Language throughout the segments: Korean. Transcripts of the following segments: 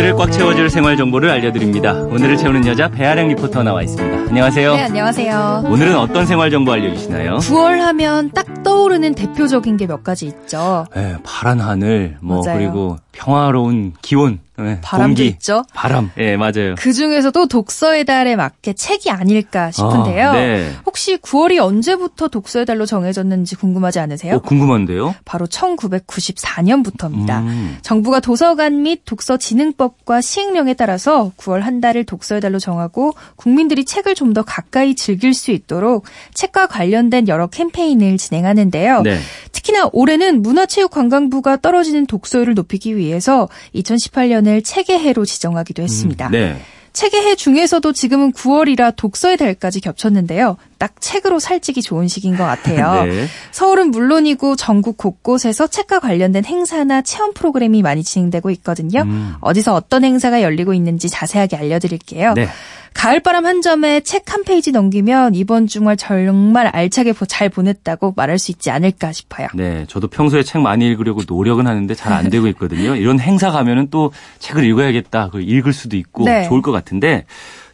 오늘을 꽉 채워줄 생활 정보를 알려드립니다. 오늘을 채우는 여자 배아량 리포터 나와 있습니다. 안녕하세요. 네, 안녕하세요. 오늘은 어떤 생활 정보 알려주시나요? 9월 하면 딱 떠오르는 대표적인 게 몇 가지 있죠. 네, 파란 하늘, 뭐 맞아요. 그리고 평화로운 기온, 네, 바람도 공기, 있죠. 바람, 예, 네, 맞아요. 그 중에서도 독서의 달에 맞게 책이 아닐까 싶은데요. 아, 네. 혹시 9월이 언제부터 독서의 달로 정해졌는지 궁금하지 않으세요? 어, 궁금한데요? 바로 1994년부터입니다. 음. 정부가 도서관 및 독서진흥법과 시행령에 따라서 9월 한 달을 독서의 달로 정하고 국민들이 책을 좀 더 가까이 즐길 수 있도록 책과 관련된 여러 캠페인을 진행하는데요. 네. 특히나 올해는 문화체육관광부가 떨어지는 독서율을 높이기 위해 서 2018년을 책의 해로 지정하기도 했습니다. 네. 책의 해 중에서도 지금은 9월이라 독서의 달까지 겹쳤는데요. 딱 책으로 살찌기 좋은 시기인 것 같아요. 네. 서울은 물론이고 전국 곳곳에서 책과 관련된 행사나 체험 프로그램이 많이 진행되고 있거든요. 음. 어디서 어떤 행사가 열리고 있는지 자세하게 알려드릴게요. 네. 가을바람 한 점에 책 한 페이지 넘기면 이번 주말 정말 알차게 보- 잘 보냈다고 말할 수 있지 않을까 싶어요. 네, 저도 평소에 책 많이 읽으려고 노력은 하는데 잘 안 되고 있거든요. 이런 행사 가면은 또 책을 읽어야겠다, 그걸 읽을 수도 있고 네. 좋을 것 같은데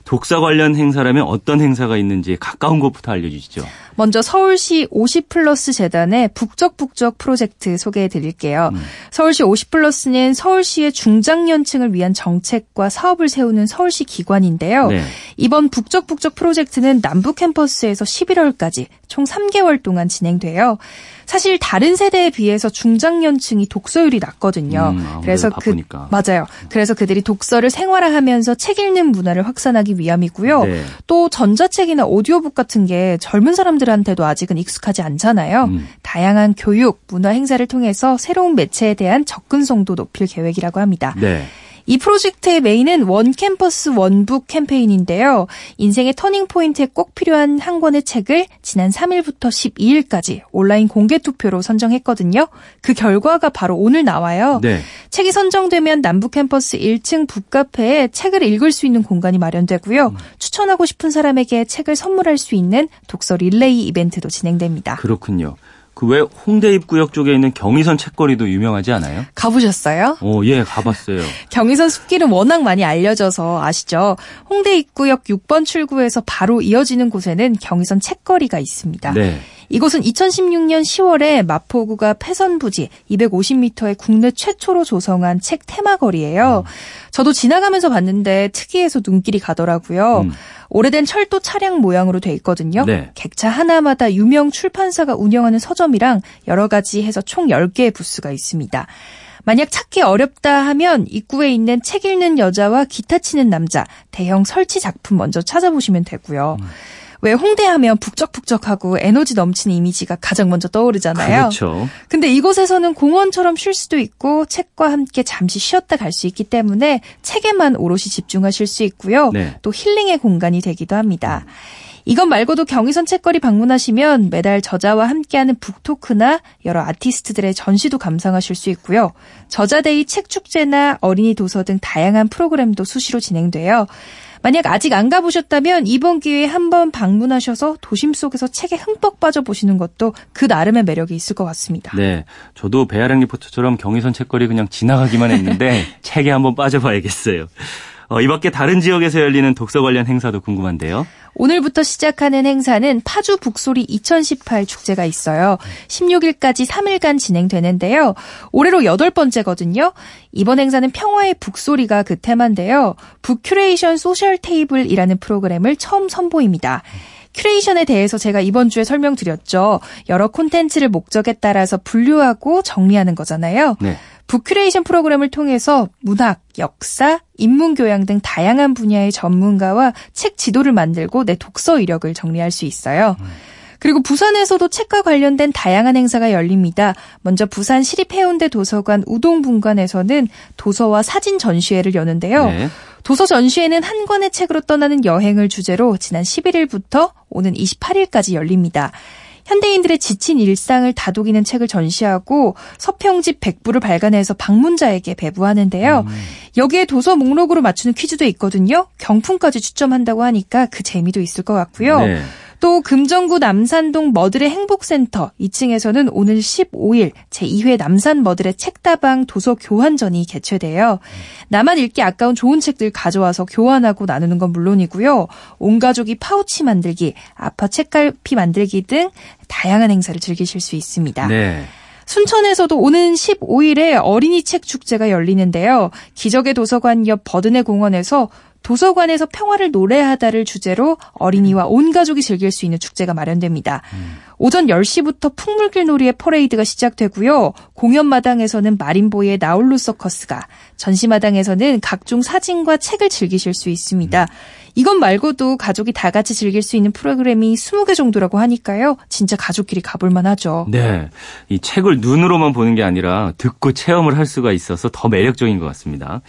독서 관련 행사라면 어떤 행사가 있는지 가까운 곳부터 알려주시죠. 먼저 서울시 50 플러스 재단의 북적북적 프로젝트 소개해 드릴게요. 음. 서울시 50 플러스는 서울시의 중장년층을 위한 정책과 사업을 세우는 서울시 기관인데요. 네. 이번 북적북적 프로젝트는 남부 캠퍼스에서 11월까지 총 3개월 동안 진행돼요. 사실 다른 세대에 비해서 중장년층이 독서율이 낮거든요. 음, 그래서 바쁘니까. 그 맞아요. 그래서 그들이 독서를 생활화하면서 책 읽는 문화를 확산하기 위함이고요. 네. 또 전자책이나 오디오북 같은 게 젊은 사람들 한테도 아직은 익숙하지 않잖아요. 음. 다양한 교육, 문화 행사를 통해서 새로운 매체에 대한 접근성도 높일 계획이라고 합니다. 네. 이 프로젝트의 메인은 One Campus One Book 캠페인인데요. 인생의 터닝 포인트에 꼭 필요한 한 권의 책을 지난 3일부터 12일까지 온라인 공개 투표로 선정했거든요. 그 결과가 바로 오늘 나와요. 네. 책이 선정되면 남부 캠퍼스 1층 북카페에 책을 읽을 수 있는 공간이 마련되고요. 추천하고 싶은 사람에게 책을 선물할 수 있는 독서 릴레이 이벤트도 진행됩니다. 그렇군요. 그 왜 홍대 입구역 쪽에 있는 경의선 책거리도 유명하지 않아요? 가보셨어요? 어, 예, 가봤어요. 경의선 숲길은 워낙 많이 알려져서 아시죠? 홍대 입구역 6번 출구에서 바로 이어지는 곳에는 경의선 책거리가 있습니다. 네. 이곳은 2016년 10월에 마포구가 패선 부지 250m의 국내 최초로 조성한 책 테마거리예요. 저도 지나가면서 봤는데 특이해서 눈길이 가더라고요. 음. 오래된 철도 차량 모양으로 돼 있거든요. 네. 객차 하나마다 유명 출판사가 운영하는 서점이랑 여러 가지 해서 총 10개의 부스가 있습니다. 만약 찾기 어렵다 하면 입구에 있는 책 읽는 여자와 기타 치는 남자 대형 설치 작품 먼저 찾아보시면 되고요. 왜 홍대하면 북적북적하고 에너지 넘치는 이미지가 가장 먼저 떠오르잖아요. 그렇죠. 근데 이곳에서는 공원처럼 쉴 수도 있고 책과 함께 잠시 쉬었다 갈 수 있기 때문에 책에만 오롯이 집중하실 수 있고요. 네. 또 힐링의 공간이 되기도 합니다. 이것 말고도 경의선 책거리 방문하시면 매달 저자와 함께하는 북토크나 여러 아티스트들의 전시도 감상하실 수 있고요. 저자데이 책축제나 어린이 도서 등 다양한 프로그램도 수시로 진행돼요. 만약 아직 안 가보셨다면 이번 기회에 한번 방문하셔서 도심 속에서 책에 흠뻑 빠져보시는 것도 그 나름의 매력이 있을 것 같습니다. 네. 저도 배아량 리포터처럼 경의선 책거리 그냥 지나가기만 했는데 책에 한번 빠져봐야겠어요. 어, 이 밖에 다른 지역에서 열리는 독서 관련 행사도 궁금한데요. 오늘부터 시작하는 행사는 파주 북소리 2018 축제가 있어요. 16일까지 3일간 진행되는데요. 올해로 여덟 번째거든요. 이번 행사는 평화의 북소리가 그 테마인데요. book curation social table이라는 프로그램을 처음 선보입니다. curation에 대해서 제가 이번 주에 설명드렸죠. 여러 콘텐츠를 목적에 따라서 분류하고 정리하는 거잖아요. 네. 북큐레이션 프로그램을 통해서 문학, 역사, 인문교양 등 다양한 분야의 전문가와 책 지도를 만들고 내 독서 이력을 정리할 수 있어요. 그리고 부산에서도 책과 관련된 다양한 행사가 열립니다. 먼저 부산 시립해운대 도서관 우동분관에서는 도서와 사진 전시회를 여는데요. 네. 도서 전시회는 한 권의 책으로 떠나는 여행을 주제로 지난 11일부터 오는 28일까지 열립니다. 현대인들의 지친 일상을 다독이는 책을 전시하고 서평집 100부를 발간해서 방문자에게 배부하는데요. 여기에 도서 목록으로 맞추는 퀴즈도 있거든요. 경품까지 추첨한다고 하니까 그 재미도 있을 것 같고요. 네. 또 금정구 남산동 머들의 행복센터 2층에서는 오늘 15일 제2회 남산 머들의 책다방 도서 교환전이 개최돼요. 나만 읽기 아까운 좋은 책들 가져와서 교환하고 나누는 건 물론이고요. 온 가족이 파우치 만들기, 아파 책갈피 만들기 등 다양한 행사를 즐기실 수 있습니다. 네. 순천에서도 오는 15일에 어린이 책 축제가 열리는데요. 기적의 도서관 옆 버드네 공원에서 도서관에서 평화를 노래하다를 주제로 어린이와 온 가족이 즐길 수 있는 축제가 마련됩니다. 오전 10시부터 풍물길 놀이의 퍼레이드가 시작되고요. 공연마당에서는 마린보이의 나홀로 서커스가, 전시마당에서는 각종 사진과 책을 즐기실 수 있습니다. 이것 말고도 가족이 다 같이 즐길 수 있는 프로그램이 20개 정도라고 하니까요. 진짜 가족끼리 가볼만 하죠. 네. 이 책을 눈으로만 보는 게 아니라 듣고 체험을 할 수가 있어서 더 매력적인 것 같습니다.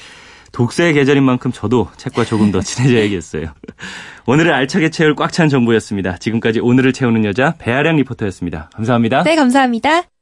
독서의 계절인 만큼 저도 책과 조금 더 친해져야겠어요. 오늘은 알차게 채울 꽉 찬 정보였습니다. 지금까지 오늘을 채우는 여자 배아량 리포터였습니다. 감사합니다. 네, 감사합니다.